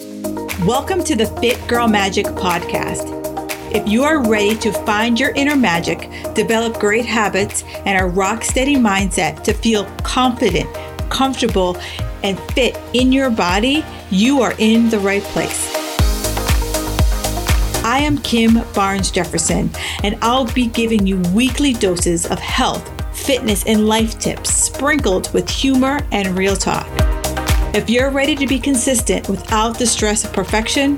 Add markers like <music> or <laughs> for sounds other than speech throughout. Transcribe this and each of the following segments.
Welcome to the Fit Girl Magic podcast. If you are ready to find your inner magic, develop great habits, and a rock steady mindset to feel confident, comfortable, and fit in your body, you are in the right place. I am Kim Barnes Jefferson, and I'll be giving you weekly doses of health, fitness, and life tips sprinkled with humor and real talk. If you're ready to be consistent without the stress of perfection,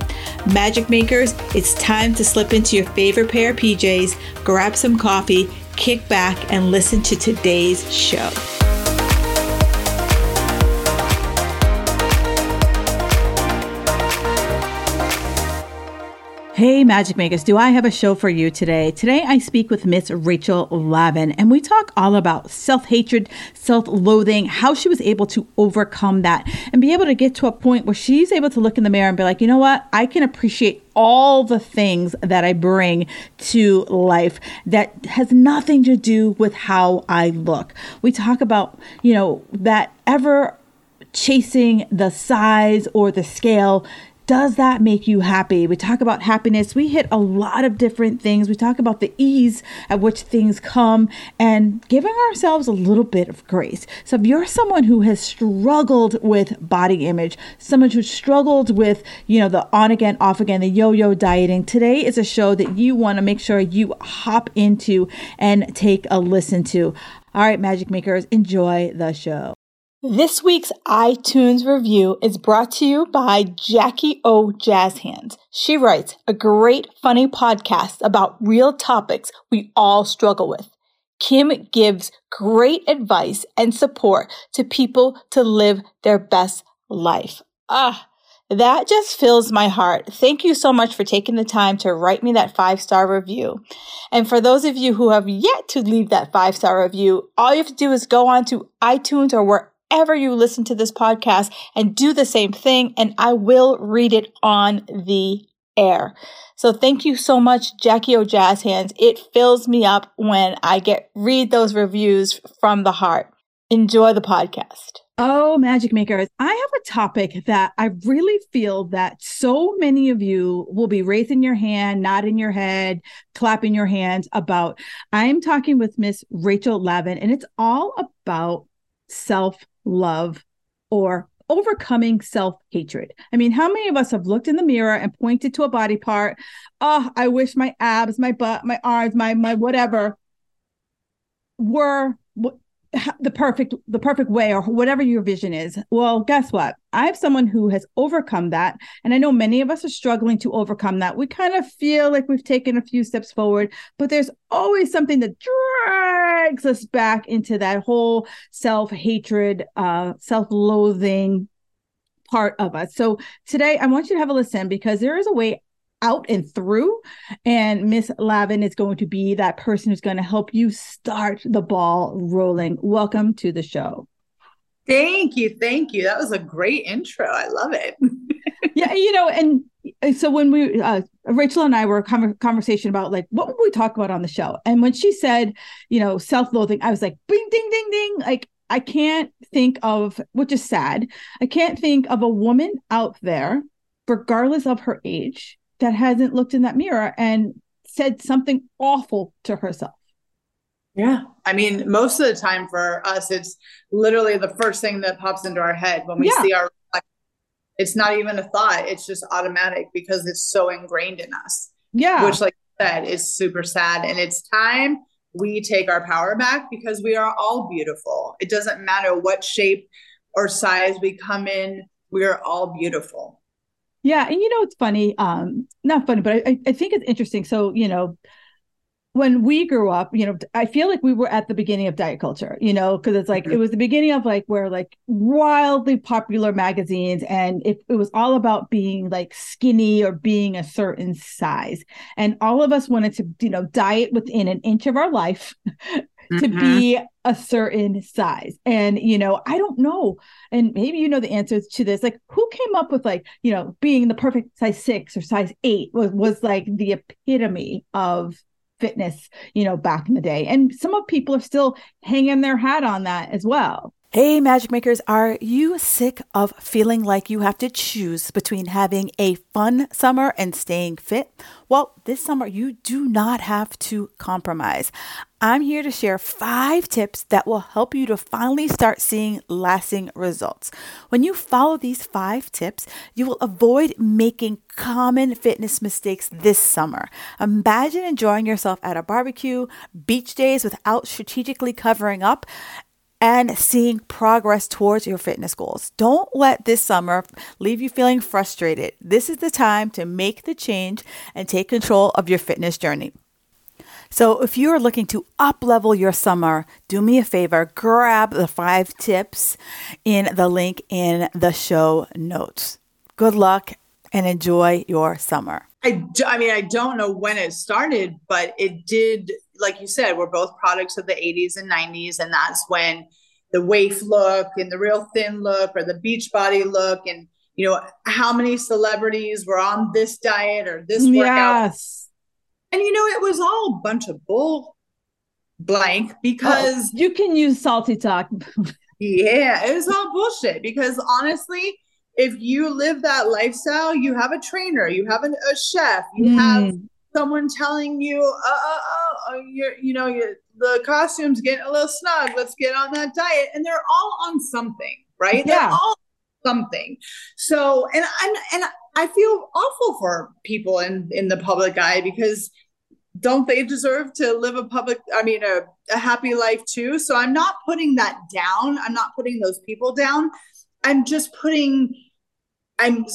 magic makers, it's time to slip into your favorite pair of PJs, grab some coffee, kick back, and listen to today's show. Hey, Magic Makers, do I have a show for you today? Today, I speak with Miss Rachel Lavin, and we talk all about self hatred, self loathing, how she was able to overcome that and be able to get to a point where she's able to look in the mirror and be like, you know what? I can appreciate all the things that I bring to life that has nothing to do with how I look. We talk about, you know, that ever chasing the size or the scale does that make you happy? We talk about happiness. We hit a lot of different things. We talk about the ease at which things come and giving ourselves a little bit of grace. So, if you're someone who has struggled with body image, someone who struggled with, you know, the on again, off again, the yo yo dieting, today is a show that you want to make sure you hop into and take a listen to. All right, Magic Makers, enjoy the show. This week's iTunes review is brought to you by Jackie O Jazz Hands. She writes a great, funny podcast about real topics we all struggle with. Kim gives great advice and support to people to live their best life. Ah, that just fills my heart. Thank you so much for taking the time to write me that five star review. And for those of you who have yet to leave that five star review, all you have to do is go on to iTunes or wherever wherever you listen to this podcast and do the same thing, and I will read it on the air. So thank you so much, Jackie O Jazz Hands. It fills me up when I get read those reviews from the heart. Enjoy the podcast. Oh, magic makers. I have a topic that I really feel that so many of you will be raising your hand, nodding your head, clapping your hands about. I'm talking with Miss Rachel Lavin, and it's all about self love, or overcoming self hatred. I mean, how many of us have looked in the mirror and pointed to a body part? Oh, I wish my abs, my butt, my arms, my my whatever were the perfect the perfect way or whatever your vision is well guess what i have someone who has overcome that and i know many of us are struggling to overcome that we kind of feel like we've taken a few steps forward but there's always something that drags us back into that whole self-hatred uh, self-loathing part of us so today i want you to have a listen because there is a way out and through. And Miss Lavin is going to be that person who's going to help you start the ball rolling. Welcome to the show. Thank you. Thank you. That was a great intro. I love it. <laughs> yeah. You know, and so when we, uh, Rachel and I were a conversation about like, what would we talk about on the show? And when she said, you know, self loathing, I was like, bing, ding, ding, ding. Like, I can't think of, which is sad, I can't think of a woman out there, regardless of her age, that hasn't looked in that mirror and said something awful to herself. Yeah. I mean, most of the time for us, it's literally the first thing that pops into our head when we yeah. see our it's not even a thought. It's just automatic because it's so ingrained in us. Yeah. Which, like I said, is super sad. And it's time we take our power back because we are all beautiful. It doesn't matter what shape or size we come in, we are all beautiful. Yeah, and you know it's funny, um, not funny, but I, I think it's interesting. So you know, when we grew up, you know, I feel like we were at the beginning of diet culture, you know, because it's like mm-hmm. it was the beginning of like where like wildly popular magazines, and it, it was all about being like skinny or being a certain size, and all of us wanted to, you know, diet within an inch of our life <laughs> to mm-hmm. be a certain size. And, you know, I don't know. And maybe you know the answers to this. Like, who came up with like, you know, being the perfect size six or size eight was, was like the epitome of fitness, you know, back in the day. And some of people are still hanging their hat on that as well. Hey, Magic Makers, are you sick of feeling like you have to choose between having a fun summer and staying fit? Well, this summer you do not have to compromise. I'm here to share five tips that will help you to finally start seeing lasting results. When you follow these five tips, you will avoid making common fitness mistakes this summer. Imagine enjoying yourself at a barbecue, beach days without strategically covering up, and seeing progress towards your fitness goals. Don't let this summer leave you feeling frustrated. This is the time to make the change and take control of your fitness journey. So, if you are looking to up level your summer, do me a favor, grab the five tips in the link in the show notes. Good luck and enjoy your summer. I, I mean, I don't know when it started, but it did like you said, we're both products of the 80s and 90s. And that's when the waif look and the real thin look or the beach body look and you know how many celebrities were on this diet or this workout yes. and you know it was all a bunch of bull blank oh, because oh, you can use salty talk <laughs> yeah it was all bullshit because honestly if you live that lifestyle you have a trainer you have an, a chef you mm. have someone telling you, uh, uh, uh, uh you're, you know, the costume's getting a little snug. Let's get on that diet. And they're all on something, right? Yeah. They're all something. So, and I'm, and I feel awful for people in, in the public eye because don't they deserve to live a public, I mean, a, a happy life too? So I'm not putting that down. I'm not putting those people down. I'm just putting, I'm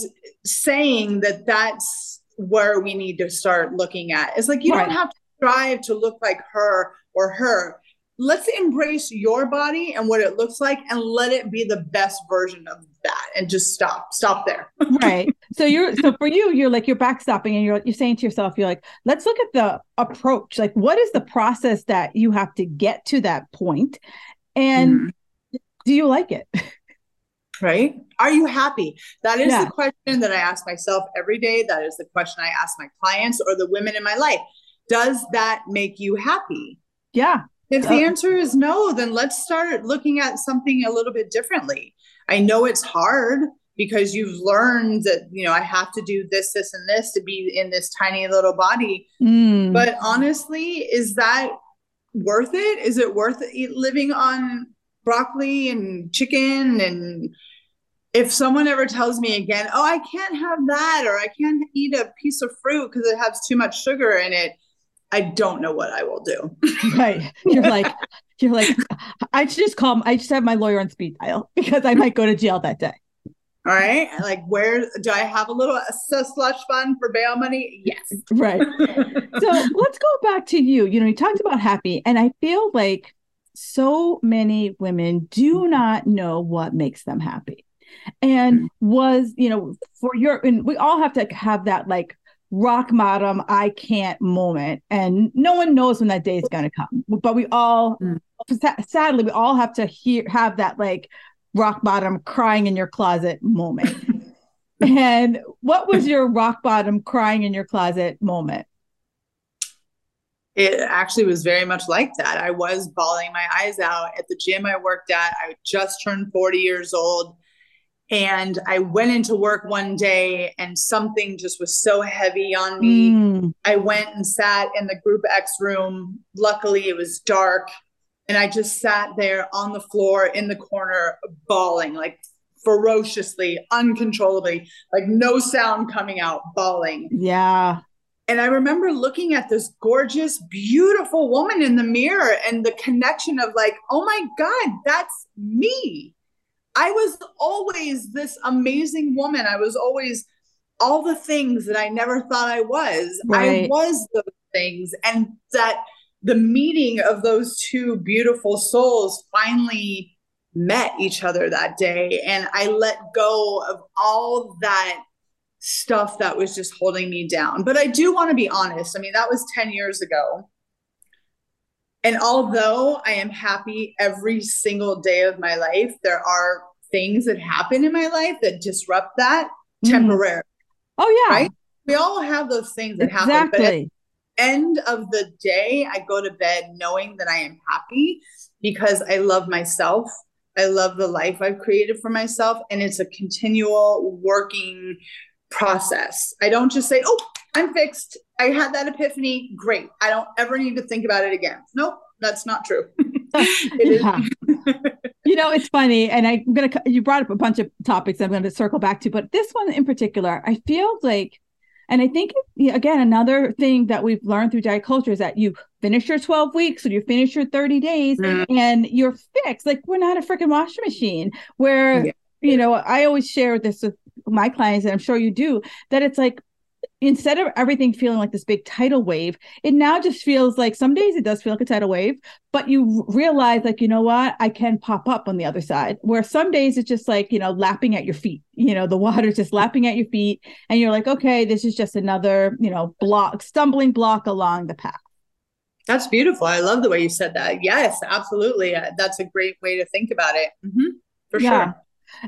saying that that's where we need to start looking at. It's like you right. don't have to strive to look like her or her. Let's embrace your body and what it looks like and let it be the best version of that and just stop stop there <laughs> right so you're so for you you're like you're backstopping and you're you're saying to yourself you're like let's look at the approach like what is the process that you have to get to that point? and mm. do you like it <laughs> right? Are you happy? That is yeah. the question that I ask myself every day. That is the question I ask my clients or the women in my life. Does that make you happy? Yeah. If the answer is no, then let's start looking at something a little bit differently. I know it's hard because you've learned that, you know, I have to do this, this, and this to be in this tiny little body. Mm. But honestly, is that worth it? Is it worth living on broccoli and chicken and if someone ever tells me again, oh, I can't have that, or I can't eat a piece of fruit because it has too much sugar in it, I don't know what I will do. <laughs> right. You're like, you're like, I should just call, I just have my lawyer on speed dial <laughs> because I might go to jail that day. All right. Like, where do I have a little a slush fund for bail money? Yes. Right. so <laughs> let's go back to you. You know, you talked about happy, and I feel like so many women do not know what makes them happy and was you know for your and we all have to have that like rock bottom i can't moment and no one knows when that day is going to come but we all mm. sadly we all have to hear have that like rock bottom crying in your closet moment <laughs> and what was your rock bottom crying in your closet moment it actually was very much like that. I was bawling my eyes out at the gym I worked at. I just turned 40 years old. And I went into work one day and something just was so heavy on me. Mm. I went and sat in the group X room. Luckily, it was dark. And I just sat there on the floor in the corner, bawling like ferociously, uncontrollably, like no sound coming out, bawling. Yeah. And I remember looking at this gorgeous, beautiful woman in the mirror and the connection of like, oh my God, that's me. I was always this amazing woman. I was always all the things that I never thought I was. Right. I was those things. And that the meeting of those two beautiful souls finally met each other that day. And I let go of all that stuff that was just holding me down. But I do want to be honest. I mean, that was 10 years ago. And although I am happy every single day of my life, there are things that happen in my life that disrupt that mm. temporarily. Oh yeah. Right? We all have those things that exactly. happen. But at end of the day, I go to bed knowing that I am happy because I love myself. I love the life I've created for myself. And it's a continual working process. I don't just say, oh, I'm fixed. I had that epiphany. Great. I don't ever need to think about it again. Nope, that's not true. <laughs> you know, it's funny. And I'm going to, you brought up a bunch of topics I'm going to circle back to, but this one in particular, I feel like, and I think, again, another thing that we've learned through diet culture is that you finish your 12 weeks or you finish your 30 days mm-hmm. and you're fixed. Like, we're not a freaking washing machine where, yeah. you know, I always share this with my clients, and I'm sure you do, that it's like instead of everything feeling like this big tidal wave, it now just feels like some days it does feel like a tidal wave, but you realize, like, you know what, I can pop up on the other side. Where some days it's just like, you know, lapping at your feet, you know, the water's just lapping at your feet, and you're like, okay, this is just another, you know, block, stumbling block along the path. That's beautiful. I love the way you said that. Yes, absolutely. Uh, that's a great way to think about it. Mm-hmm, for yeah. sure.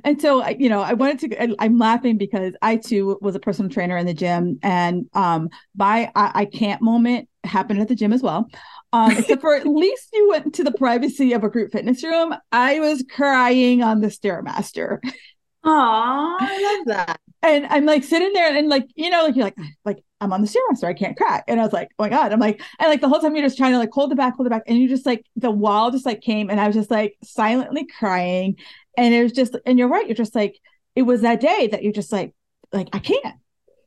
And so, you know, I wanted to, I'm laughing because I too was a personal trainer in the gym and um, my I, I can't moment happened at the gym as well. Um, except for at least you went to the privacy of a group fitness room. I was crying on the Stairmaster. Aw, I love that. And I'm like sitting there and like, you know, like you're like, like I'm on the Stairmaster, I can't cry. And I was like, oh my God. I'm like, and like the whole time you're just trying to like hold it back, hold it back. And you just like the wall just like came and I was just like silently crying and it was just and you're right you're just like it was that day that you're just like like i can't.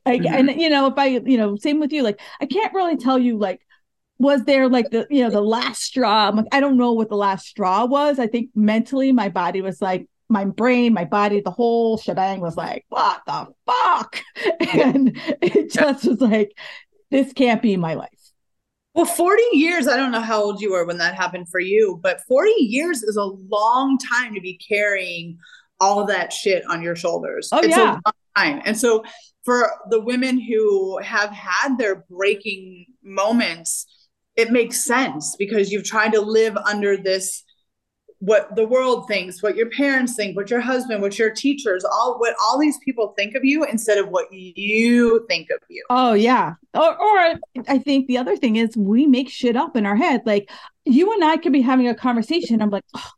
Like mm-hmm. and you know if i you know same with you like i can't really tell you like was there like the you know the last straw? I'm like, i don't know what the last straw was. I think mentally my body was like my brain my body the whole shebang was like what the fuck? <laughs> And it just was like this can't be my life well, 40 years, I don't know how old you were when that happened for you, but 40 years is a long time to be carrying all that shit on your shoulders. Oh, it's yeah. time. And so for the women who have had their breaking moments, it makes sense because you've tried to live under this what the world thinks, what your parents think, what your husband, what your teachers, all what all these people think of you instead of what you think of you. Oh yeah. Or or I think the other thing is we make shit up in our head. Like you and I could be having a conversation. I'm like, oh,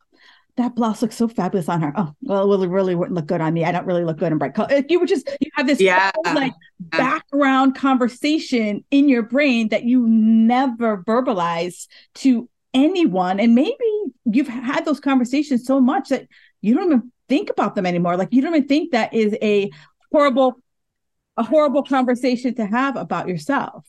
that blouse looks so fabulous on her. Oh, well, it really wouldn't look good on me. I don't really look good in bright color. You would just you have this yeah. whole, like background conversation in your brain that you never verbalize to anyone and maybe you've had those conversations so much that you don't even think about them anymore. Like you don't even think that is a horrible a horrible conversation to have about yourself.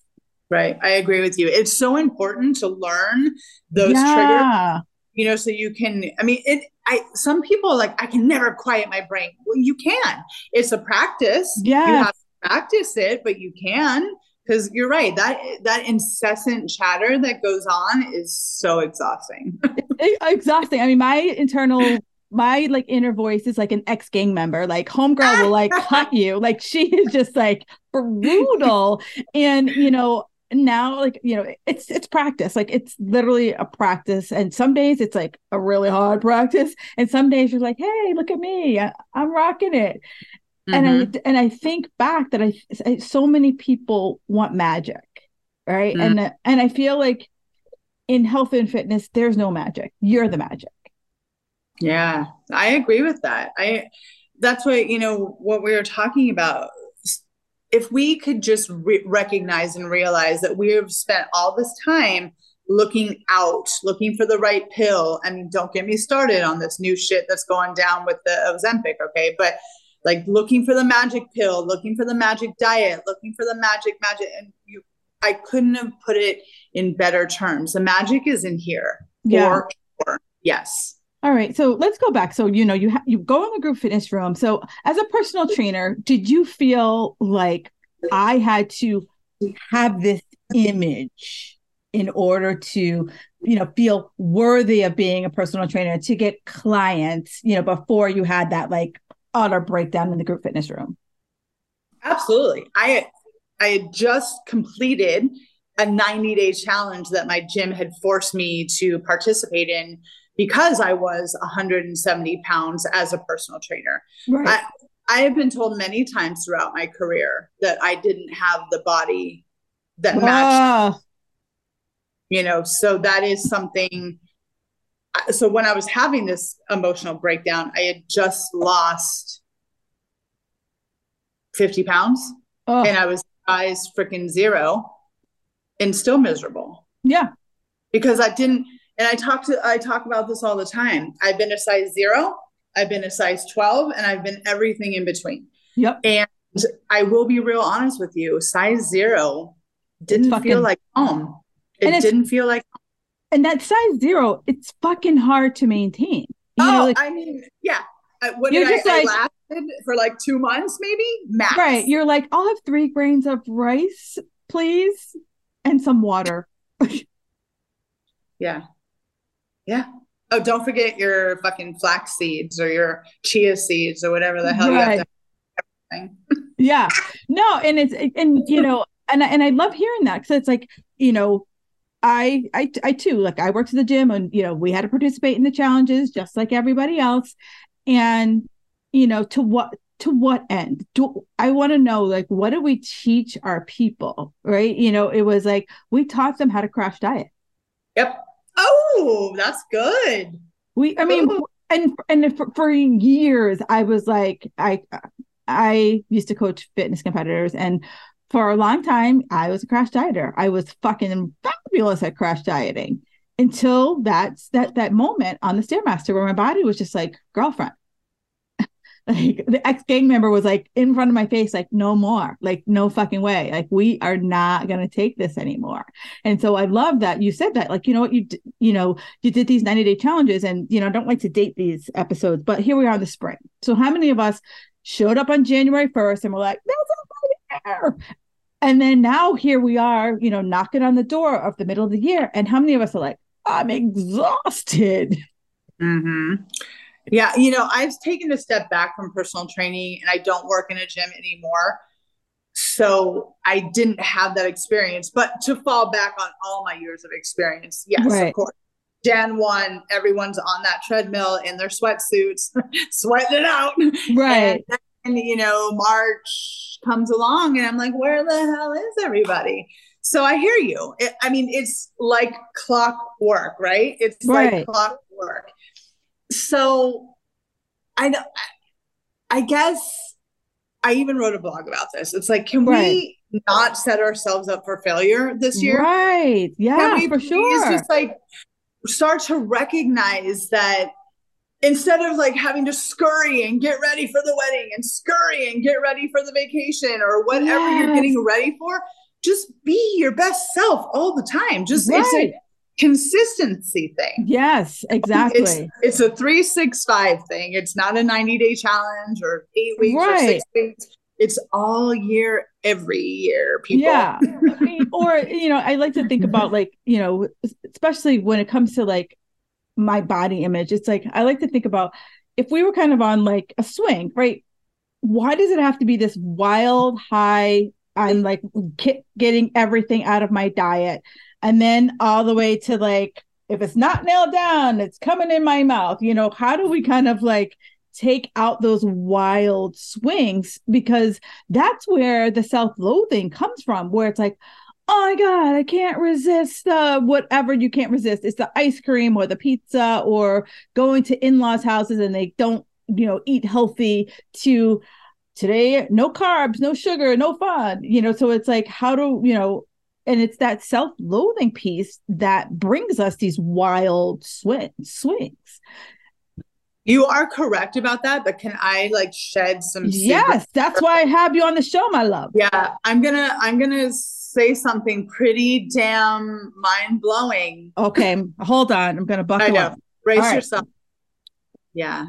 Right. I agree with you. It's so important to learn those yeah. triggers you know so you can i mean it i some people like i can never quiet my brain. Well you can. It's a practice. Yeah you have to practice it but you can because you're right that that incessant chatter that goes on is so exhausting. <laughs> Exhausting. I mean my internal my like inner voice is like an ex gang member like homegirl will like <laughs> cut you. Like she is just like brutal. And you know now like you know it's it's practice. Like it's literally a practice. And some days it's like a really hard practice. And some days you're like hey look at me. I, am rocking it Mm-hmm. And I mm-hmm. and I think back that I, I, so many people want magic, right? Mm-hmm. And and I feel like in health and fitness, there's no magic. You're the magic. Yeah, I agree with that. I that's what you know what we were talking about. If we could just re- recognize and realize that we have spent all this time looking out, looking for the right pill. I mean, don't get me started on this new shit that's going down with the Ozempic, okay? But like looking for the magic pill, looking for the magic diet, looking for the magic magic. And you, I couldn't have put it in better terms. The magic is in here. Yeah. Yes. All right. So let's go back. So, you know, you ha- you go in the group fitness room. So as a personal trainer, did you feel like I had to have this image in order to you know feel worthy of being a personal trainer to get clients you know before you had that like utter breakdown in the group fitness room. Absolutely. I I had just completed a 90 day challenge that my gym had forced me to participate in because I was 170 pounds as a personal trainer. Right. I, I have been told many times throughout my career that I didn't have the body that matched. You know, so that is something so when I was having this emotional breakdown, I had just lost 50 pounds oh. and I was size freaking zero and still miserable. Yeah. Because I didn't, and I talk to, I talk about this all the time. I've been a size zero, I've been a size 12, and I've been everything in between. Yep. And I will be real honest with you, size zero didn't fucking, feel like home. It didn't feel like and that size zero, it's fucking hard to maintain. You oh, know, like, I mean, yeah. Uh, what you're just I, like, I lasted for like two months, maybe max. Right. You're like, I'll have three grains of rice, please, and some water. <laughs> yeah. Yeah. Oh, don't forget your fucking flax seeds or your chia seeds or whatever the hell right. you have to <laughs> yeah. No, and it's and you know, and and I love hearing that because it's like, you know, I, I, I too, like I worked at the gym and, you know, we had to participate in the challenges just like everybody else. And, you know, to what, to what end do I want to know, like, what do we teach our people? Right. You know, it was like, we taught them how to crash diet. Yep. Oh, that's good. We, I mean, Ooh. and, and for, for years I was like, I, I used to coach fitness competitors and for a long time, I was a crash dieter. I was fucking fabulous at crash dieting until that's that that moment on the stairmaster where my body was just like, girlfriend. <laughs> like the ex gang member was like in front of my face, like, no more, like, no fucking way. Like, we are not gonna take this anymore. And so I love that you said that, like, you know what, you you know, you did these 90 day challenges, and you know, I don't like to date these episodes, but here we are in the spring. So how many of us showed up on January 1st and we're like, that's. And then now here we are, you know, knocking on the door of the middle of the year. And how many of us are like, I'm exhausted? Mm-hmm. Yeah. You know, I've taken a step back from personal training and I don't work in a gym anymore. So I didn't have that experience. But to fall back on all my years of experience, yes, right. of course. Jan 1, everyone's on that treadmill in their sweatsuits, <laughs> sweating it out. Right. And and you know march comes along and i'm like where the hell is everybody? So i hear you. It, i mean it's like clockwork right? It's right. like clockwork. So i know, i guess i even wrote a blog about this. It's like can right. we not set ourselves up for failure this year? Right. Yeah for sure. It's just like start to recognize that instead of like having to scurry and get ready for the wedding and scurry and get ready for the vacation or whatever yes. you're getting ready for, just be your best self all the time. Just right. it's a consistency thing. Yes, exactly. It's, it's a 365 thing. It's not a 90 day challenge or eight weeks right. or six weeks. It's all year, every year, people. Yeah. <laughs> or, you know, I like to think about like, you know, especially when it comes to like my body image. It's like I like to think about if we were kind of on like a swing, right? Why does it have to be this wild high? I'm like getting everything out of my diet, and then all the way to like if it's not nailed down, it's coming in my mouth. You know, how do we kind of like take out those wild swings because that's where the self-loathing comes from where it's like oh my god i can't resist uh, whatever you can't resist it's the ice cream or the pizza or going to in-laws houses and they don't you know eat healthy to today no carbs no sugar no fun you know so it's like how do you know and it's that self-loathing piece that brings us these wild swing swings you are correct about that, but can I like shed some? Yes, that's why I have you on the show, my love. Yeah, I'm gonna I'm gonna say something pretty damn mind blowing. Okay, hold on. I'm going to buckle up. Brace yourself. Yeah.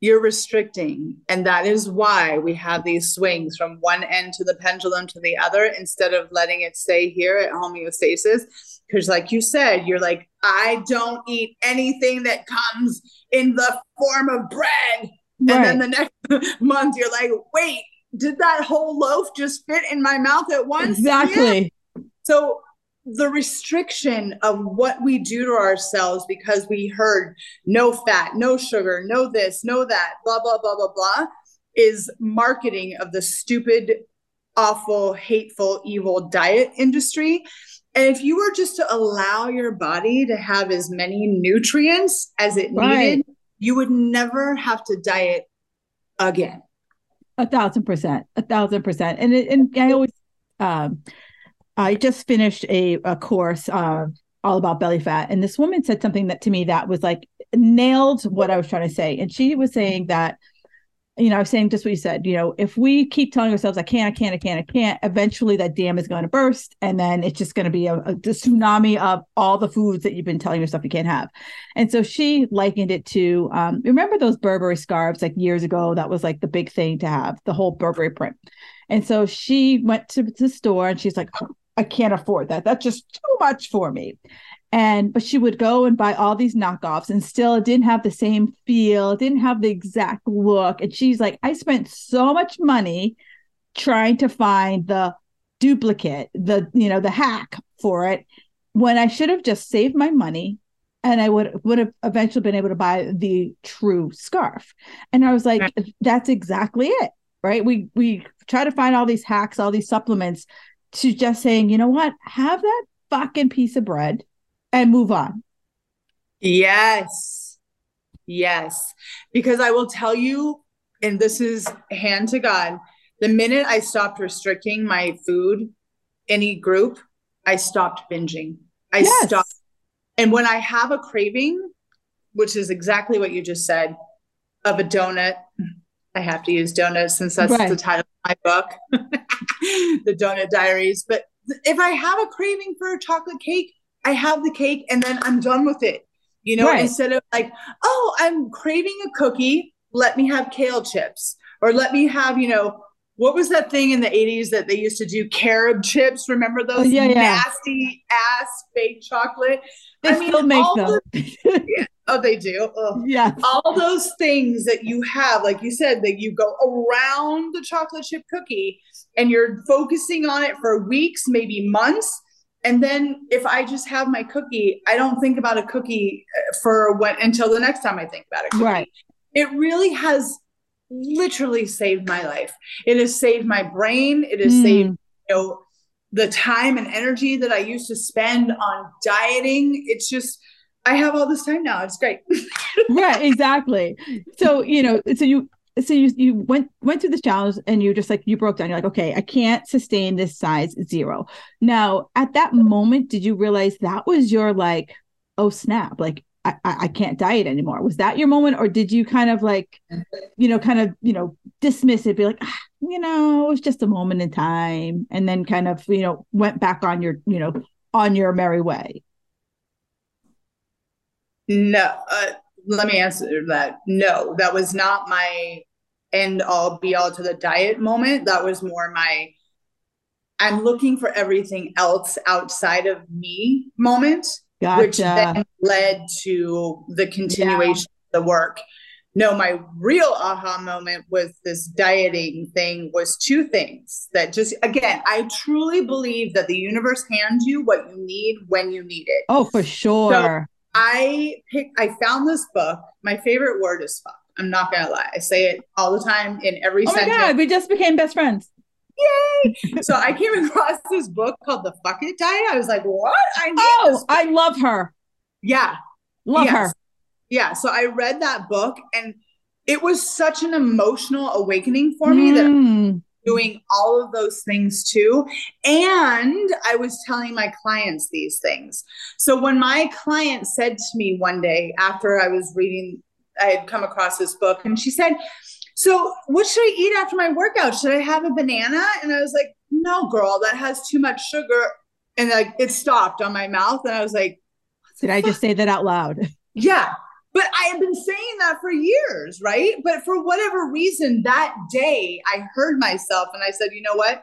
You're restricting. And that is why we have these swings from one end to the pendulum to the other instead of letting it stay here at homeostasis. Because, like you said, you're like, I don't eat anything that comes in the form of bread. Right. And then the next <laughs> month, you're like, wait, did that whole loaf just fit in my mouth at once? Exactly. Yeah. So the restriction of what we do to ourselves because we heard no fat, no sugar, no this, no that, blah, blah, blah, blah, blah, is marketing of the stupid, awful, hateful, evil diet industry. And if you were just to allow your body to have as many nutrients as it right. needed, you would never have to diet again. A thousand percent, a thousand percent. And it, and I always, um, I just finished a, a course uh, all about belly fat, and this woman said something that to me that was like nailed what I was trying to say. And she was saying that you know, I was saying just what you said, you know, if we keep telling ourselves, I can't, I can't, I can't, I can't, eventually that dam is going to burst. And then it's just going to be a, a tsunami of all the foods that you've been telling yourself you can't have. And so she likened it to, um, remember those Burberry scarves like years ago? That was like the big thing to have, the whole Burberry print. And so she went to the store and she's like, oh, I can't afford that. That's just too much for me and but she would go and buy all these knockoffs and still it didn't have the same feel it didn't have the exact look. And she's like i spent so much money trying to find the duplicate the you know the hack for it when i should have just saved my money and i would would have eventually been able to buy the true scarf. And i was like that's exactly it right? We we try to find all these hacks all these supplements to just saying you know what? Have that fucking piece of bread and move on. Yes. Yes. Because I will tell you, and this is hand to God, the minute I stopped restricting my food, any group, I stopped binging. I yes. stopped. And when I have a craving, which is exactly what you just said, of a donut, I have to use donuts since that's right. the title of my book, <laughs> The Doughnut Diaries. But if I have a craving for a chocolate cake, I have the cake and then I'm done with it. You know, right. instead of like, oh, I'm craving a cookie, let me have kale chips or let me have, you know, what was that thing in the 80s that they used to do carob chips remember those oh, yeah, yeah. nasty ass fake chocolate they I still mean, make them the, yeah. oh they do yeah all those things that you have like you said that you go around the chocolate chip cookie and you're focusing on it for weeks maybe months and then if I just have my cookie, I don't think about a cookie uh, for what until the next time I think about it. Right. It really has literally saved my life. It has saved my brain. It has mm. saved you know the time and energy that I used to spend on dieting. It's just I have all this time now. It's great. <laughs> right, exactly. So, you know, so you so you you went went through this challenge and you just like you broke down you're like okay i can't sustain this size zero now at that moment did you realize that was your like oh snap like I, I can't diet anymore. Was that your moment, or did you kind of like, you know, kind of you know dismiss it, be like, ah, you know, it was just a moment in time, and then kind of you know went back on your you know on your merry way? No, uh, let me answer that. No, that was not my end all be all to the diet moment. That was more my I'm looking for everything else outside of me moment, gotcha. which then led to the continuation yeah. of the work. No, my real aha moment with this dieting thing was two things that just, again, I truly believe that the universe hands you what you need when you need it. Oh, for sure. So I picked, I found this book. My favorite word is fuck. I'm not gonna lie. I say it all the time in every oh sentence. my god, we just became best friends. Yay! <laughs> so I came across this book called The Fuck It Diet. I was like, what? I oh. I love her. Yeah. Love yes. her. Yeah. So I read that book and it was such an emotional awakening for me mm. that doing all of those things too. And I was telling my clients these things. So when my client said to me one day after I was reading, I had come across this book, and she said, So what should I eat after my workout? Should I have a banana? And I was like, No, girl, that has too much sugar. And like it stopped on my mouth. And I was like, Did I just say that out loud? Yeah. But I have been saying that for years, right? But for whatever reason, that day I heard myself and I said, you know what?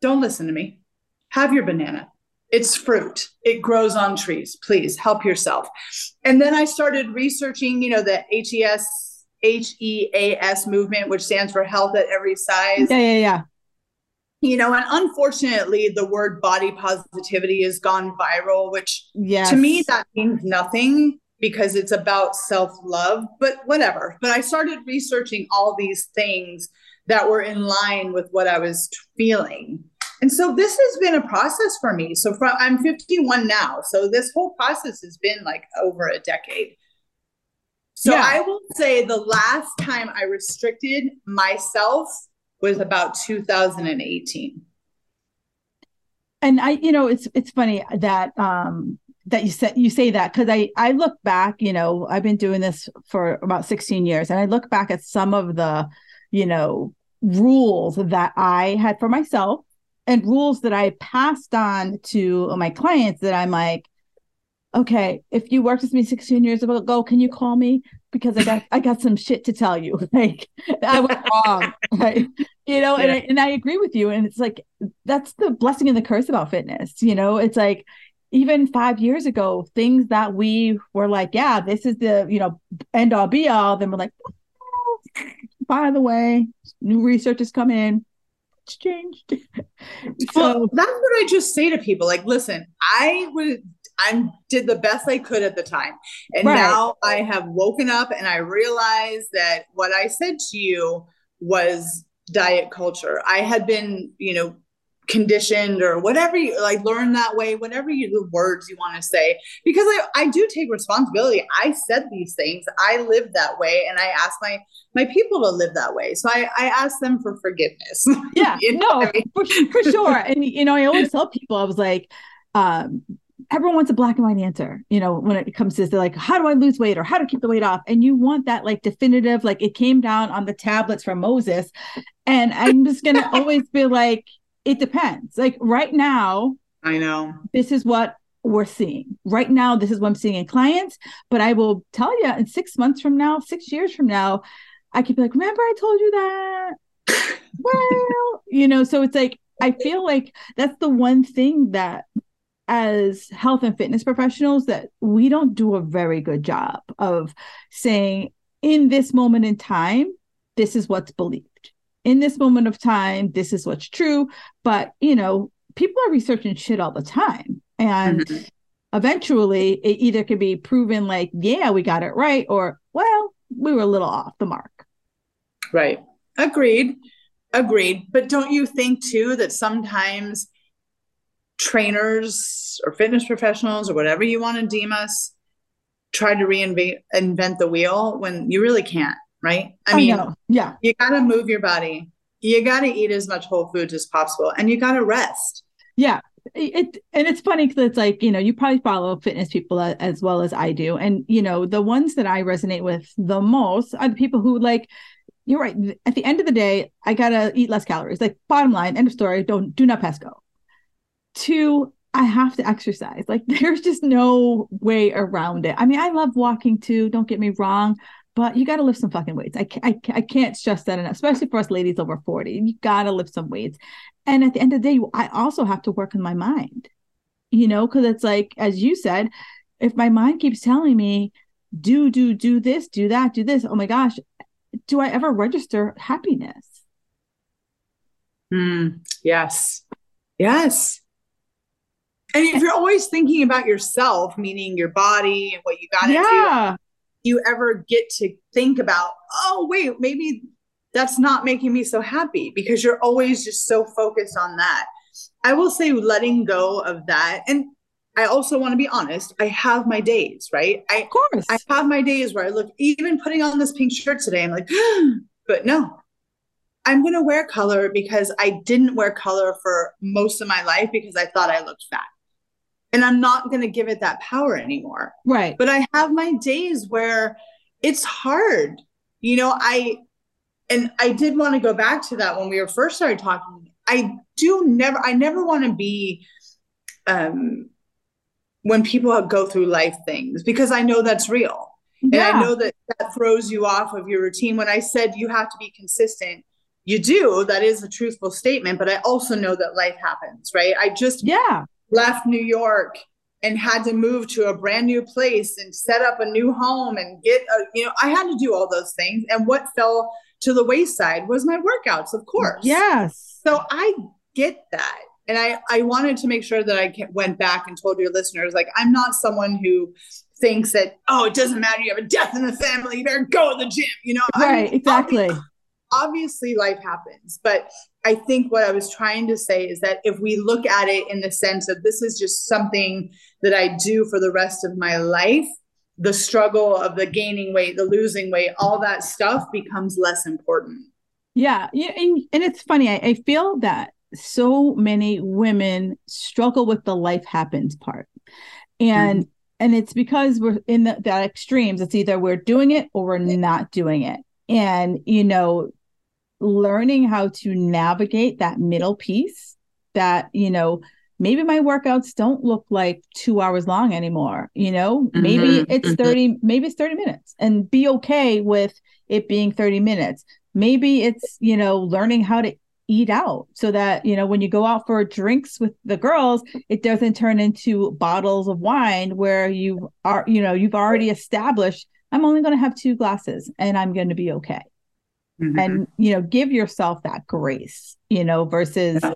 Don't listen to me. Have your banana. It's fruit. It grows on trees. Please help yourself. And then I started researching, you know, the HES, HEAS movement, which stands for health at every size. Yeah, yeah, yeah. You know, and unfortunately, the word body positivity has gone viral, which yes. to me, that means nothing because it's about self love, but whatever. But I started researching all these things that were in line with what I was feeling. And so this has been a process for me. So from, I'm 51 now. So this whole process has been like over a decade. So yeah. I will say the last time I restricted myself was about 2018. And I, you know, it's it's funny that um that you said you say that because I I look back, you know, I've been doing this for about 16 years, and I look back at some of the, you know, rules that I had for myself and rules that I passed on to my clients that I'm like, okay, if you worked with me 16 years ago, can you call me? Because I got I got some shit to tell you. <laughs> Like I went wrong. <laughs> Right? You know, yeah. and I and I agree with you. And it's like that's the blessing and the curse about fitness. You know, it's like even five years ago, things that we were like, yeah, this is the, you know, end all be all, then we're like, oh, <laughs> by the way, new research has come in. It's changed. <laughs> so well, that's what I just say to people. Like, listen, I would I did the best I could at the time. And right. now I have woken up and I realize that what I said to you was diet culture. I had been, you know, conditioned or whatever you like learn that way whatever you the words you want to say. Because I, I do take responsibility. I said these things. I live that way and i ask my my people to live that way. So i i ask them for forgiveness. <laughs> Yeah. You know no I mean? for, for sure. And you know i always tell people i was like um everyone wants a black and white answer you know when it comes to this, they're like how do i lose weight or how to keep the weight off? And you want that like definitive like it came down on the tablets from moses. And i'm just gonna <laughs> always be like it depends. Like right now, I know this is what we're seeing. Right now, this is what I'm seeing in clients. But I will tell you in six months from now, six years from now, I could be like, remember I told you that? <laughs> well, you know, so it's like, I feel like that's the one thing that as health and fitness professionals that we don't do a very good job of saying in this moment in time, this is what's believed in this moment of time, this is what's true. But, you know, people are researching shit all the time. And mm-hmm. eventually it either can be proven like, yeah, we got it right, or, well, we were a little off the mark. Right. Agreed. Agreed. But don't you think too that sometimes trainers or fitness professionals or whatever you want to deem us try to reinvent the wheel when you really can't? Right? I, I mean, know. yeah, you got to move your body. You got to eat as much whole foods as possible, and you got to rest. Yeah, it and it's funny because it's like you know you probably follow fitness people as well as I do, and you know the ones that I resonate with the most are the people who like. You're right. At the end of the day, I gotta eat less calories. Like bottom line, end of story. Don't do not pass go. Two, I have to exercise. Like <laughs> there's just no way around it. I mean, I love walking too. Don't get me wrong, but you got to lift some fucking weights. I, I, I can't stress that enough, especially for us ladies over 40. You got to lift some weights. And at the end of the day, I also have to work on my mind, you know, because it's like, as you said, if my mind keeps telling me, do, do, do this, do that, do this, oh my gosh, do I ever register happiness? Mm, yes. Yes. And if you're always thinking about yourself, meaning your body and what you got to yeah. do, you ever get to think about, oh, wait, maybe that's not making me so happy because you're always just so focused on that. I will say letting go of that. And I also want to be honest, I have my days, right? I, of course. I have my days where I look, even putting on this pink shirt today, I'm like, <gasps> but no, I'm going to wear color because I didn't wear color for most of my life because I thought I looked fat and I'm not going to give it that power anymore. Right. But I have my days where it's hard. You know, I and I did want to go back to that when we were first started talking. I do never I never want to be um when people go through life things because I know that's real. Yeah. And I know that that throws you off of your routine. When I said you have to be consistent, you do. That is a truthful statement, but I also know that life happens, right? I just yeah left New York and had to move to a brand new place and set up a new home and get a, you know, I had to do all those things. And what fell to the wayside was my workouts, of course. Yes. So I get that. And I, I wanted to make sure that I went back and told your listeners, like, I'm not someone who thinks that, oh, it doesn't matter. You have a death in the family. You better go to the gym. You know, right. I mean, exactly. Obviously, obviously life happens, but I think what I was trying to say is that if we look at it in the sense of this is just something that I do for the rest of my life, the struggle of the gaining weight, the losing weight, all that stuff becomes less important. Yeah. yeah and, and it's funny. I, I feel that so many women struggle with the life happens part. And mm-hmm. and it's because we're in the, that extremes. It's either we're doing it or we're not doing it. And you know, learning how to navigate that middle piece that, you know, maybe my workouts don't look like two hours long anymore. You know, mm-hmm. maybe it's mm-hmm. 30, maybe it's 30 minutes and be okay with it being 30 minutes. Maybe it's, you know, learning how to eat out so that, you know, when you go out for drinks with the girls, it doesn't turn into bottles of wine where you are, you know, you've already established I'm only going to have two glasses and I'm going to be okay mm-hmm. and you know give yourself that grace you know versus yeah.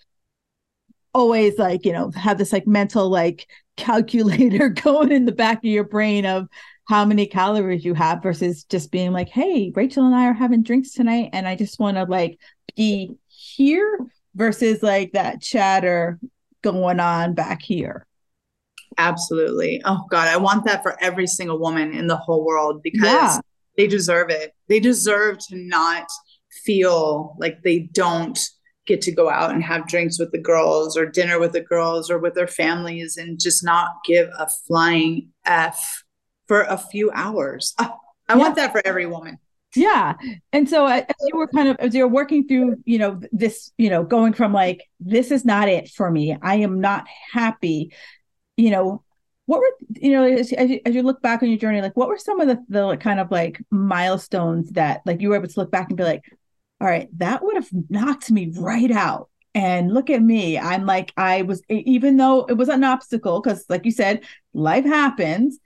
always like you know have this like mental like calculator <laughs> going in the back of your brain of how many calories you have versus just being like hey rachel and i are having drinks tonight and i just want to like be here versus like that chatter going on back here absolutely oh god i want that for every single woman in the whole world because yeah they deserve it. They deserve to not feel like they don't get to go out and have drinks with the girls or dinner with the girls or with their families and just not give a flying F for a few hours. <laughs> I yeah. want that for every woman. Yeah. And so uh, as you were kind of, as you're working through, you know, this, you know, going from like, this is not it for me. I am not happy, you know, what were you know as, as, you, as you look back on your journey like what were some of the, the kind of like milestones that like you were able to look back and be like all right that would have knocked me right out. And look at me i'm like i was even though it was an obstacle because like you said life happens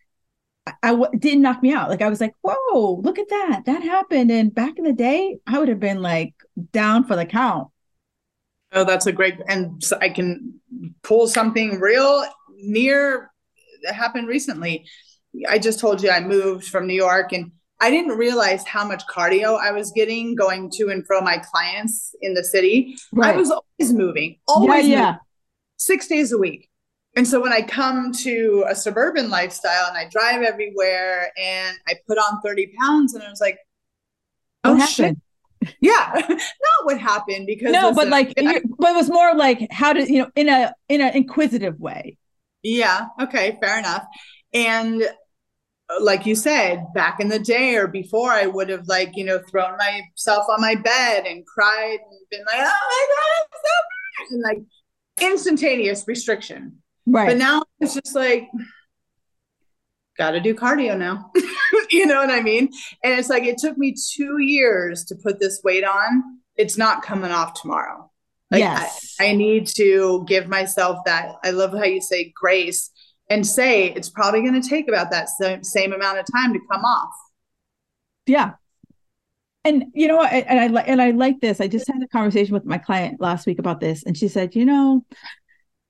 I, didn't knock me out. Like i was like whoa look at that that happened. And back in the day i would have been like down for the count. Oh that's a great and i can pull something real near happened recently. I just told you I moved from New York and I didn't realize how much cardio I was getting going to and from my clients in the city. Right. I was always moving, always yeah, yeah. Moving, six days a week. And so when I come to a suburban lifestyle and I drive everywhere and I put on 30 pounds and I was like, oh shit. <laughs> Yeah, <laughs> not what happened because no, but like, but it was more like how did you know in a in an inquisitive way. Yeah. Okay. Fair enough. And uh, like you said, back in the day or before, I would have like, you know, thrown myself on my bed and cried and been like, oh my God, I'm so bad. And like instantaneous restriction. Right. But now it's just like, got to do cardio now. <laughs> you know what I mean? And it's like, it took me two years to put this weight on. It's not coming off tomorrow. Like, yes. I, I need to give myself that. I love how you say grace and say it's probably going to take about that same, same amount of time to come off. Yeah. And you know, and I like and I like this. I just had a conversation with my client last week about this, and she said, you know,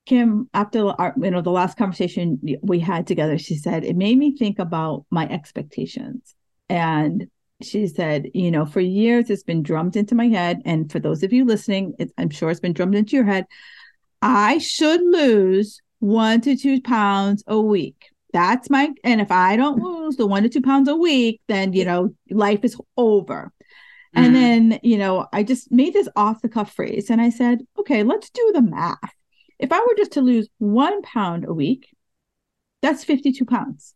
Kim, after our, you know the last conversation we had together, she said it made me think about my expectations, and she said, you know, for years it's been drummed into my head. And for those of you listening, I'm sure it's been drummed into your head. I should lose one to two pounds a week. That's my, and if I don't lose the one to two pounds a week, then, you know, life is over. Mm. And then, you know, I just made this off the cuff phrase and I said, okay, let's do the math. If I were just to lose one pound a week, that's 52 pounds.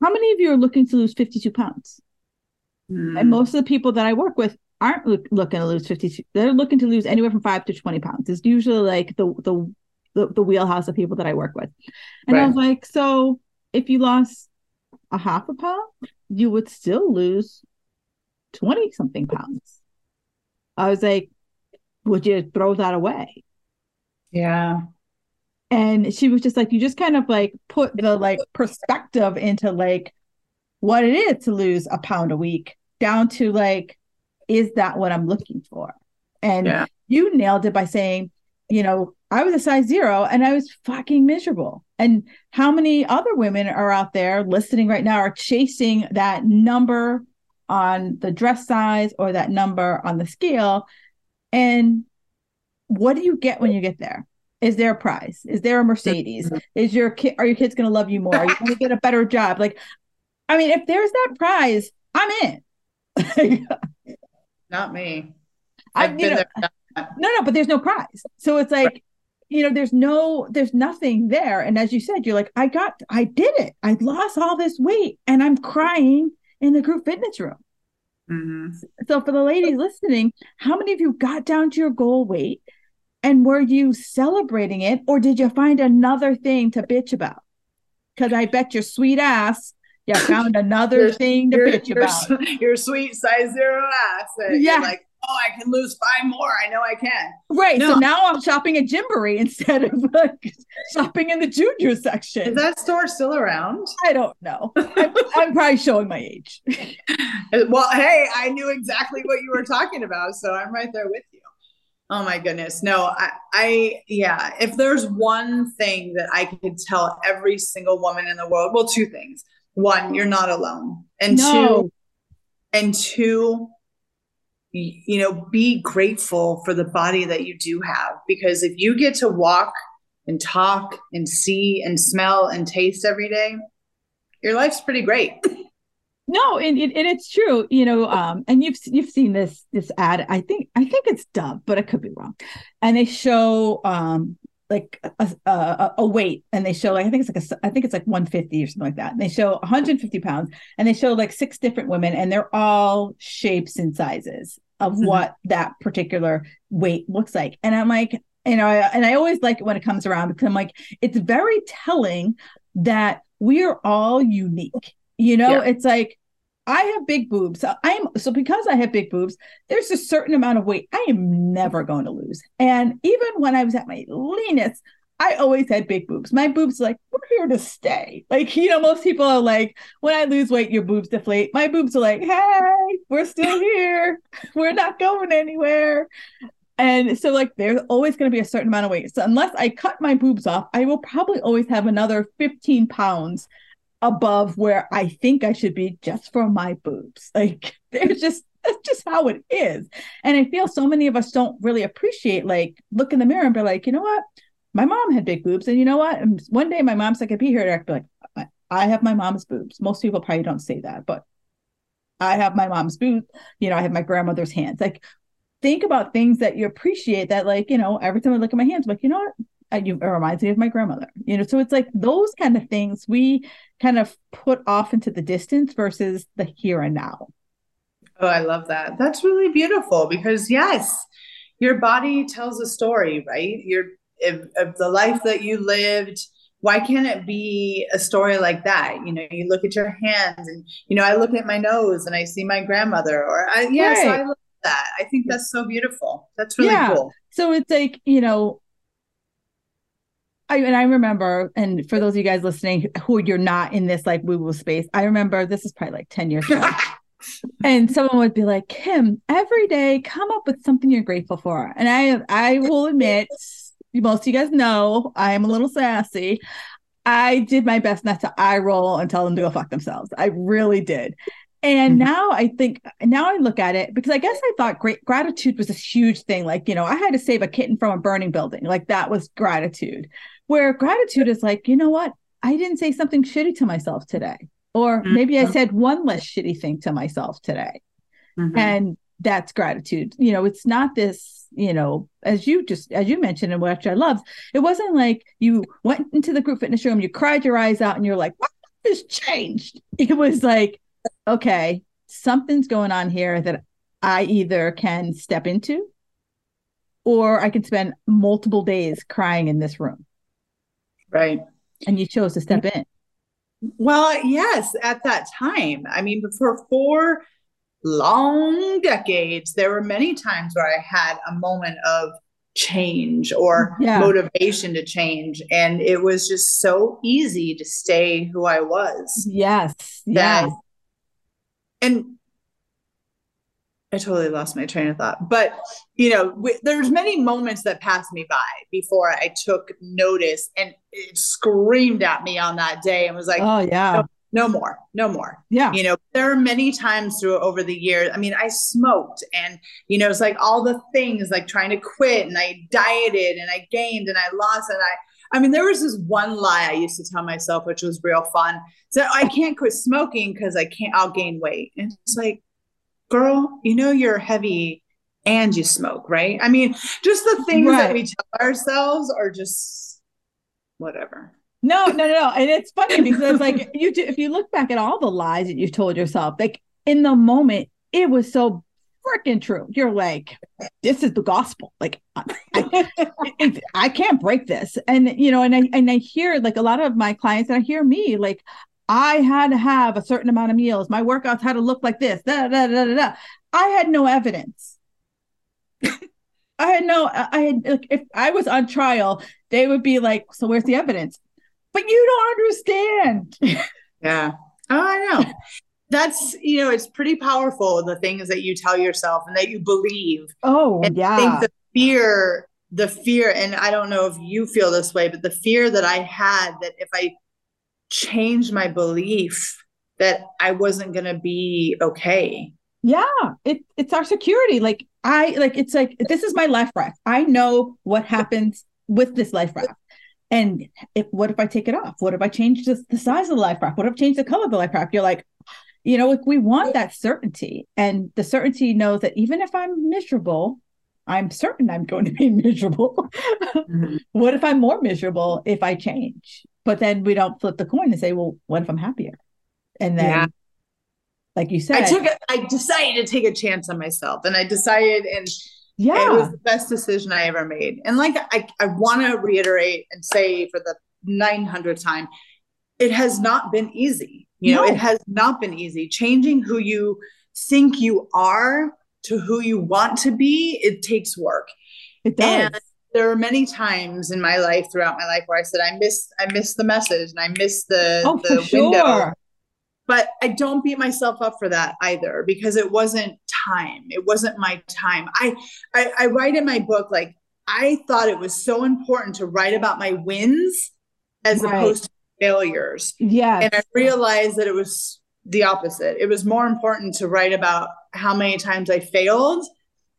How many of you are looking to lose 52 pounds? Mm. And hmm. most of the people that I work with aren't look, looking to lose 52. They're looking to lose anywhere from five to 20 pounds. It's usually like the, the, the, the wheelhouse of people that I work with. And right. I was like, so if you lost a half a pound, you would still lose 20 something pounds. I was like, would you throw that away? Yeah and she was just like you just kind of like put the like perspective into like what it is to lose a pound a week down to like is that what i'm looking for and yeah. you nailed it by saying you know i was a size zero and i was fucking miserable and how many other women are out there listening right now are chasing that number on the dress size or that number on the scale And what do you get when you get there? Is there a prize? Is there a Mercedes? Mm-hmm. Is your kid are your kids gonna love you more? Are you gonna get a better job? Like, I mean, if there's that prize, I'm in. <laughs> Not me. I've, I've been know, there. No, no, but there's no prize. So it's like, right. you know, there's no, there's nothing there. And as you said, you're like, I got, I did it. I lost all this weight and I'm crying in the group fitness room. Mm-hmm. So for the ladies listening, how many of you got down to your goal weight and were you celebrating it or did you find another thing to bitch about? Because I bet your sweet ass you <laughs> found another thing to bitch about. <laughs> Your sweet size zero ass. yeah. like, oh, I can lose five more. I know I can. Right. No. So now I'm shopping at Gymboree instead of like <laughs> shopping in the junior section. Is that store still around? I don't know. I'm, I'm probably showing my age. well, hey, I knew exactly what you were talking about. So I'm right there with you. Oh my goodness. No, I, I, yeah, if there's one thing that I could tell every single woman in the world, well, two things. One, you're not alone. And no. two, and two, you know, be grateful for the body that you do have. Because if you get to walk and talk and see and smell and taste every day, your life's pretty great. <laughs> No, and, and, it's true, you know. Um, and you've you've seen this this ad. I think I think it's Dove, but I could be wrong. And they show um like a, a, a, weight and they show like i think it's like a i think it's like 150 or something like that and they show 150 pounds and they show like six different women and they're all shapes and sizes of mm-hmm. what that particular weight looks like and i'm like you know and i always like it when it comes around because i'm like it's very telling that we are all unique you know yeah. it's like I have big boobs. I'm so because I have big boobs, there's a certain amount of weight I am never going to lose. And even when I was at my leanest, I always had big boobs. My boobs are like we're here to stay. Like you know, most people are like, when I lose weight, your boobs deflate. My boobs are like, hey, we're still <laughs> here. we're not going anywhere. And so, like, there's always going to be a certain amount of weight. So, unless I cut my boobs off, I will probably always have another 15 pounds above where I think I should be just for my boobs. <laughs> Like they're just that's just how it is. And I feel so many of us don't really appreciate like look in the mirror and be like, you know what? My mom had big boobs. And you know what? And one day my mom's like, I'd be here. I'd be like, I have my mom's boobs. Most people probably don't say that, but I have my mom's boobs. You know, I have my grandmother's hands. Like think about things that you appreciate that like, you know, every time I look at my hands, I'm like, you know what? You, it reminds me of my grandmother you know so it's like those kind of things we kind of put off into the distance versus the here and now. Oh i love that. That's really beautiful because yes your body tells a story right? Your if, if the life that you lived why can't it be a story like that? You know you look at your hands and you know i look at my nose and i see my grandmother or i yes right. i love that. I think that's so beautiful. That's really yeah. cool. So it's like you know I and I remember, and for those of you guys listening who you're not in this like woo woo space, I remember this is probably like 10 years ago. <laughs> and someone would be like, Kim, every day come up with something you're grateful for. And I I will admit, most of you guys know I am a little sassy. I did my best not to eye roll and tell them to go fuck themselves. I really did. And mm-hmm. now I think, now I look at it because I guess I thought great gratitude was this huge thing. Like, you know, I had to save a kitten from a burning building. Like, that was gratitude. Where gratitude is like, you know what? I didn't say something shitty to myself today. Or mm-hmm. maybe I said one less shitty thing to myself today. Mm-hmm. And that's gratitude. You know, it's not this, you know, as you just as you mentioned and which I love, it wasn't like you went into the group fitness room, you cried your eyes out and you're like, what has changed? It was like, okay, something's going on here that I either can step into or I can spend multiple days crying in this room. Right. And you chose to step in. Well, yes, at that time. I mean, for four long decades, there were many times where I had a moment of change or yeah. motivation to change. And it was just so easy to stay who I was. Yes. Yes. And I totally lost my train of thought. But you know, w- there's many moments that passed me by before I took notice, and it screamed at me on that day and was like, "Oh yeah." no more, no more. Yeah. You know, there are many times through over the years. I mean, I smoked and, you know, it's like all the things like trying to quit and I dieted and I gained and I lost and I, I mean, there was this one lie I used to tell myself, which was real fun. So I can't quit smoking because I can't, I'll gain weight. And it's like, girl, you know, you're heavy and you smoke, right? I mean, just the things right. that we tell ourselves are just whatever. No, no, no, and it's funny because it's like <laughs> you, if you look back at all the lies that you've told yourself, like in the moment, it was so freaking true. You're like, this is the gospel. Like, I, I, <laughs> I, can't break this. And you know, and I and I hear like a lot of my clients, and I hear me like, I had to have a certain amount of meals. My workouts had to look like this. Da, da, da, da, da. I had no evidence. <laughs> I had no. I had like if I was on trial, they would be like, "So where's the evidence?" but you don't understand. <laughs> yeah. Oh, I know. That's, you know, it's pretty powerful, the things that you tell yourself and that you believe. Oh, and yeah. I think the fear, the fear, and I don't know if you feel this way, but the fear that I had that if I changed my belief, that I wasn't going to be okay. Yeah, it, it's our security. Like I like it's like this is my life raft. I know what happens with this life raft. And if what if I take it off? What if I change the, the size of the life raft? What if I change the color of the life raft? You're like, you know, like we want that certainty. And the certainty knows that even if I'm miserable, I'm certain I'm going to be <laughs> miserable. mm-hmm. What if I'm more miserable if I change? But then we don't flip the coin and say, well, what if I'm happier? And then yeah. like you said, I took it, I decided to take a chance on myself. And I decided and yeah. It was the best decision I ever made. And like I, I want to reiterate and say for the 900th time, it has not been easy. You no. know, it has not been easy. Changing who you think you are to who you want to be, it takes work. It does. And there are many times in my life throughout my life where I said I miss I miss the message and I miss the oh, the for window. Sure but I don't beat myself up for that either because it wasn't time. It wasn't my time. I, I, I write in my book like I thought it was so important to write about my wins as right. opposed to failures. Yeah. And I realized that it was the opposite. It was more important to write about how many times I failed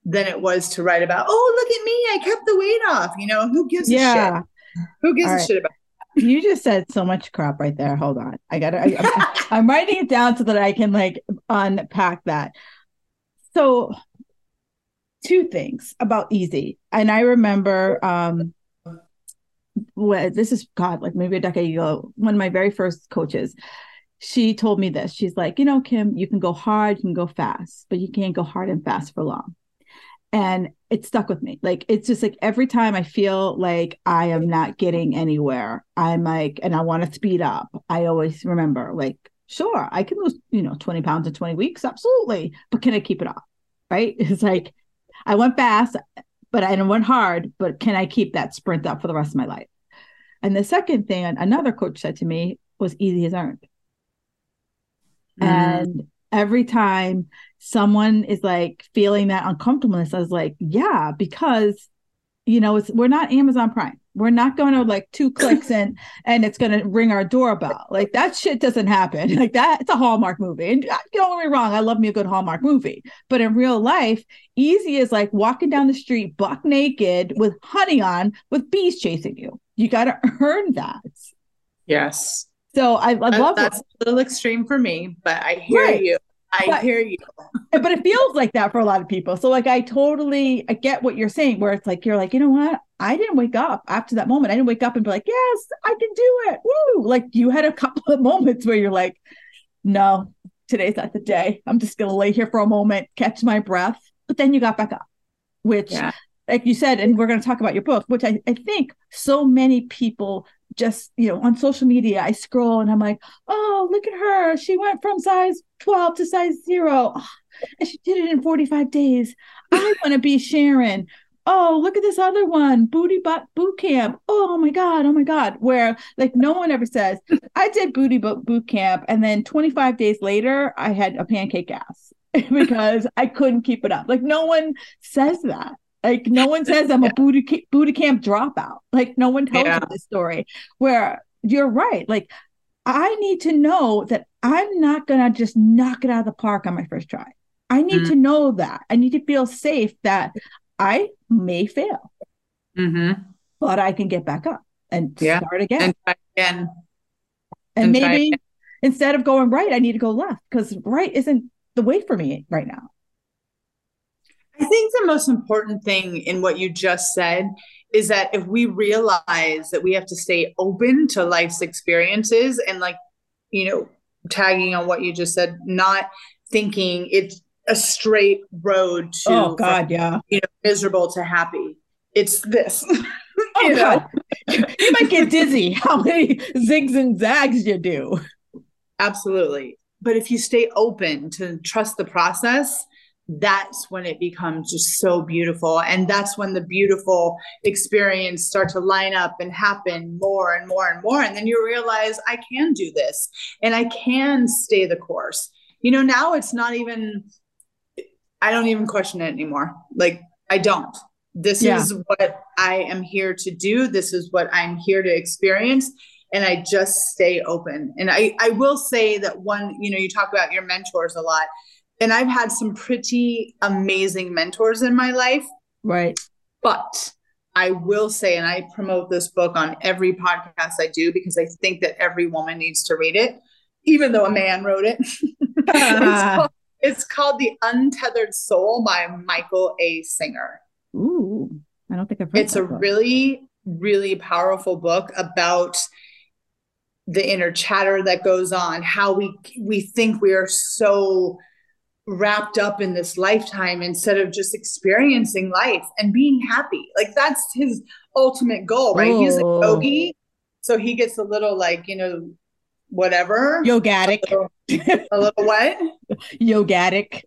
than it was to write about, oh, look at me, I kept the weight off. You know, who gives yeah. a shit? Who gives All a shit about you just said so much crap right there. Hold on. I got to, <laughs> I'm writing it down so that I can like unpack that. So, two things about easy. And I remember, um, what this is God, like maybe a decade ago, one of my very first coaches, she told me this. She's like, you know, Kim, you can go hard, you can go fast, but you can't go hard and fast for long and it stuck with me. Like it's just like every time I feel like I am not getting anywhere, I'm like, and I want to speed up. I always remember, like, sure, I can lose, you know, 20 pounds in 20 weeks, absolutely, but can I keep it off? Right? <laughs> It's like I went fast, but I went hard, but can I keep that sprint up for the rest of my life? And the second thing another coach said to me was easy as earned. Mm. And every time someone is like feeling that uncomfortableness, I was like, yeah, because you know, it's we're not Amazon Prime. We're not going to like two clicks <laughs> in and it's going to ring our doorbell. Like that shit doesn't happen. <laughs> Like that, it's a Hallmark movie. And uh, don't get me wrong, I love me a good Hallmark movie. But in real life, easy is like walking down the street buck naked with honey on, with bees chasing you. You got to <laughs> earn that. Yes. So I, I love that's it. a little extreme for me, but I hear right. you. I but, hear you. but it feels like that for a lot of people. So like I totally I get what you're saying, where it's like you're like, you know what? I didn't wake up after that moment. I didn't wake up and be like, yes, I can do it. Woo! Like you had a couple of moments where you're like, no, today's not the day. I'm just gonna lay here for a moment, catch my breath. But then you got back up, which yeah. like you said, and we're gonna talk about your book, which I, I think so many people just you know on social media i scroll and i'm like oh look at her. She went from size 12 to size 0 oh, and she did it in 45 days. I <laughs> want to be sharon. Oh look at this other one booty butt boot camp. Oh my god oh my god. Where like no one ever says i did booty boot boot camp and then 25 days later i had a pancake ass <laughs> because i couldn't keep it up. Like no one says that like no one says I'm a booty booty camp dropout. Like no one tells yeah. you this story. Where you're right. Like I need to know that I'm not going to just knock it out of the park on my first try. I need mm-hmm. to know that. I need to feel safe that I may fail, mm-hmm. but I can get back up and yeah. start again. And try again. And, and maybe again. instead of going right, I need to go left because right isn't the way for me right now. I think the most important thing in what you just said is that if we realize that we have to stay open to life's experiences and like you know tagging on what you just said not thinking it's a straight road to oh god from, yeah. you know miserable to happy. It's this. <laughs> Oh, you know? You might get dizzy. <laughs> How many zigs and zags you do? Absolutely. But if you stay open to trust the process that's when it becomes just so beautiful. And that's when the beautiful experience start to line up and happen more and more and more. And then you realize i can do this and i can stay the course. You know now it's not even i don't even question it anymore. Like i don't. This yeah. is what i am here to do. This is what i'm here to experience. And i just stay open. And i i will say that one you know you talk about your mentors a lot and I've had some pretty amazing mentors in my life. Right. But I will say, and I promote this book on every podcast I do because I think that every woman needs to read it, even though a man wrote it. <laughs> it's, <laughs> called, it's, called, The Untethered Soul by Michael A. Singer. Ooh, I don't think I've read It's a book. really, really powerful book about the inner chatter that goes on, how we we think we are so wrapped up in this lifetime instead of just experiencing life and being happy. Like that's his ultimate goal, right? He's a oh. yogi. So he gets a little like, you know, whatever. Yogatic. A little, a little what? Yogatic.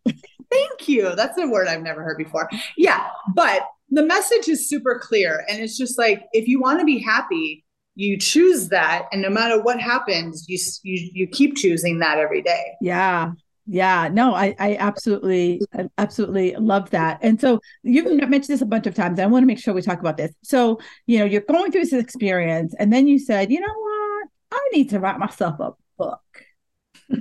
Thank you. That's a word I've never heard before. Yeah. But the message is super clear. And it's just like, if you want to be happy, you choose that. And no matter what happens, you, you, you keep choosing that every day. Yeah yeah no i i absolutely I absolutely love that. And so you've mentioned this a bunch of times. I want to make sure we talk about this. So you know you're going through this experience and then you said you know what? I need to write myself a book. <laughs>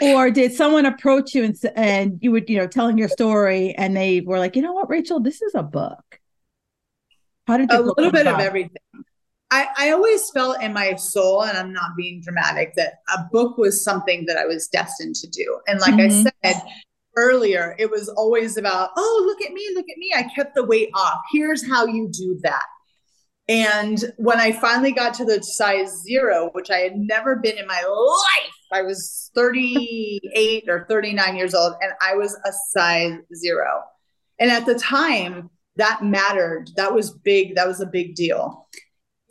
Or did someone approach you and and you were, you know telling your story and they were like you know what rachel? This is a book. How did a little bit about? of everything I, I always felt in my soul, and I'm not being dramatic, that a book was something that I was destined to do. And like mm-hmm. I said earlier, it was always about, oh, look at me, look at me. I kept the weight off. Here's how you do that. And when I finally got to the size zero, which I had never been in my life, I was 38 or 39 years old, and I was a size zero. And at the time, that mattered. That was big. That was a big deal.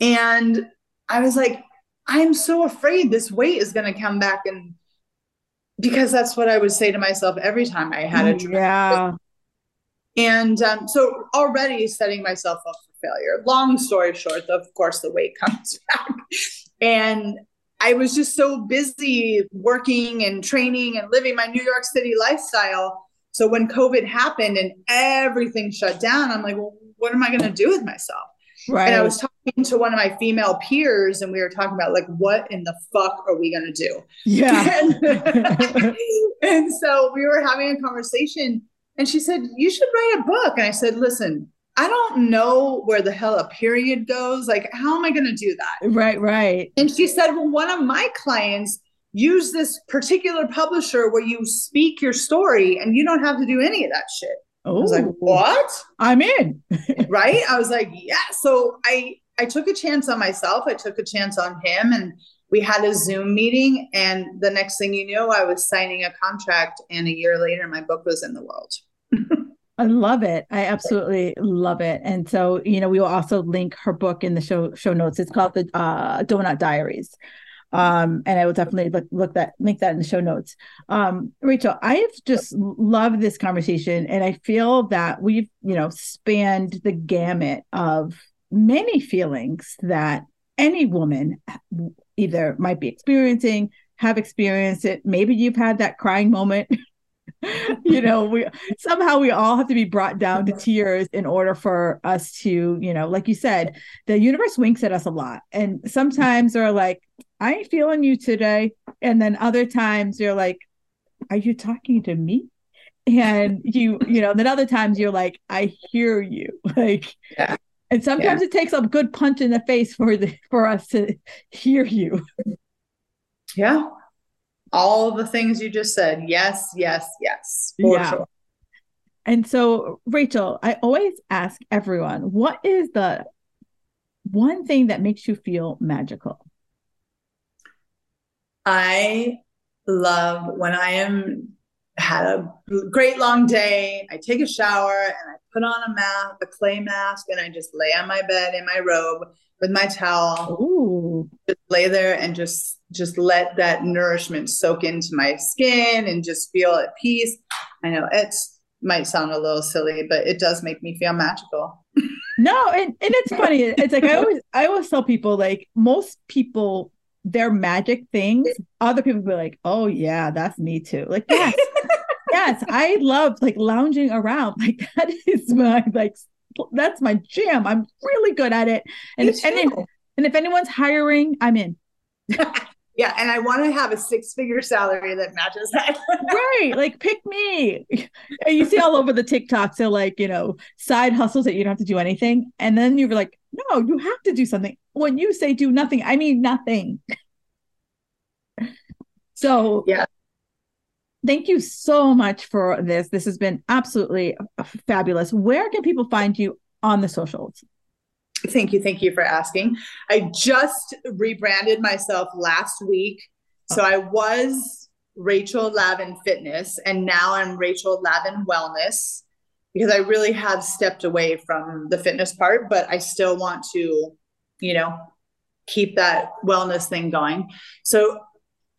And I was like, I'm so afraid this weight is going to come back. And because that's what I would say to myself every time I had a trip. Yeah. And um, so already setting myself up for failure. Long story short, of course, the weight <laughs> comes back. And I was just so busy working and training and living my New York City lifestyle. So when COVID happened and everything shut down, I'm like, well, what am I going to do with myself? Right. And I was talking to one of my female peers, and we were talking about like, what in the fuck are we gonna do? Yeah. <laughs> and, and so we were having a conversation, and she said, "You should write a book." And I said, "Listen, I don't know where the hell a period goes. Like, how am I gonna do that?" Right. Right. And she said, "Well, one of my clients." Use this particular publisher where you speak your story and you don't have to do any of that shit. Oh, I was like, oh. what? I'm in. <laughs> right? I was like, yeah. So I I took a chance on myself. I took a chance on him and we had a Zoom meeting and the next thing you knew, I was signing a contract and a year later my book was in the world. <laughs> I love it. I absolutely love it. And so, you know, we will also link her book in the show show notes. It's called the uh, Doughnut Diaries um, and I will definitely look, look that link that in the show notes. Um, Rachel, I have just loved this conversation, and I feel that we've you know spanned the gamut of many feelings that any woman either might be experiencing, have experienced it. Maybe you've had that crying moment. <laughs> you know, we somehow we all have to be brought down to mm-hmm. tears in order for us to, you know, like you said, the universe winks at us a lot. And sometimes they're like, I ain't feeling you today. And then other times you're like, are you talking to me? And you, you know, then other times you're like, I hear you. <laughs> Like, yeah. And sometimes yeah. it takes a good punch in the face for the for us to hear you. Yeah. All the things you just said. Yes, yes, yes. yeah. Sure. And so, Rachel, I always ask everyone, what is the one thing that makes you feel magical? I love when I am had a great long day. I take a shower and I put on a mask, a clay mask, and I just lay on my bed in my robe with my towel. Ooh. Just lay there and just just let that nourishment soak into my skin and just feel at peace. I know it's might sound a little silly, but it does make me feel magical. no, and, and it's funny. It's like I <laughs> always I always tell people like most people their magic things, other people be like, Oh yeah, that's me too. Like, yes, <laughs> yes, I love like lounging around. Like <laughs> that is my like that's my jam. I'm really good at it. And if, and, if, and if anyone's hiring, I'm in. <laughs> Yeah, and I want to have a six-figure salary that matches that. <laughs> right, like pick me. <laughs> You see all over the TikToks, so like you know side hustles that you don't have to do anything, and then you're like, no, you have to do something. When you say do nothing, I mean nothing. <laughs> so yeah, thank you so much for this. This has been absolutely fabulous. Where can people find you on the socials? Thank you. Thank you for asking. I just rebranded myself last week. So oh. I was Rachel Lavin Fitness, and now I'm Rachel Lavin Wellness because I really have stepped away from the fitness part, but I still want to, you know, keep that wellness thing going. So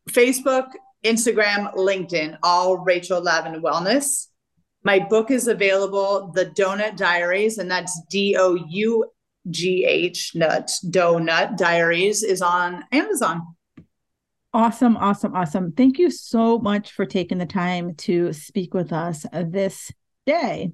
Facebook, Instagram, LinkedIn, all Rachel Lavin Wellness. My book is available, The Doughnut Diaries, and that's D O U GH Nut Doughnut Diaries is on Amazon. Awesome, awesome, awesome. Thank you so much for taking the time to speak with us this day.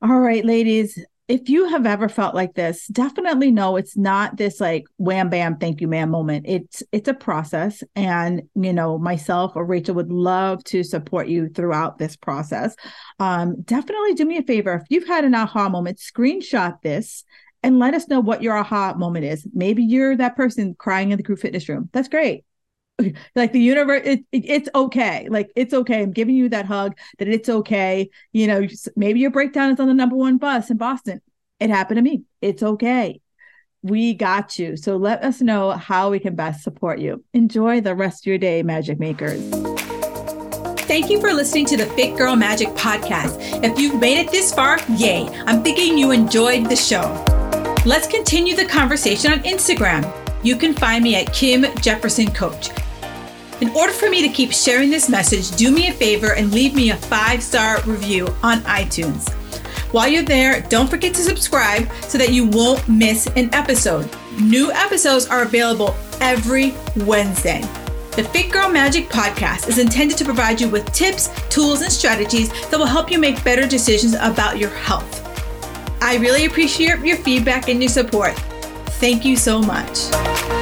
All right, ladies, if you have ever felt like this, definitely know it's not this like wham bam thank you ma'am moment. It's it's a process and you know, myself or Rachel would love to support you throughout this process. Um definitely do me a favor if you've had an aha moment, screenshot this and let us know what your aha moment is. Maybe you're that person crying in the group fitness room. That's great. <laughs> Like the universe, it, it, it's okay. Like it's okay. I'm giving you that hug that it's okay. You know, maybe your breakdown is on the number one bus in Boston. It happened to me. It's okay. We got you. So let us know how we can best support you. Enjoy the rest of your day, Magic Makers. Thank you for listening to the Fit Girl Magic podcast. If you've made it this far, yay. I'm thinking you enjoyed the show. Let's continue the conversation on Instagram. You can find me at Kim Jefferson Coach. In order for me to keep sharing this message, do me a favor and leave me a five star review on iTunes. While you're there, don't forget to subscribe so that you won't miss an episode. New episodes are available every Wednesday. The Fit Girl Magic podcast is intended to provide you with tips, tools, and strategies that will help you make better decisions about your health. I really appreciate your feedback and your support. Thank you so much.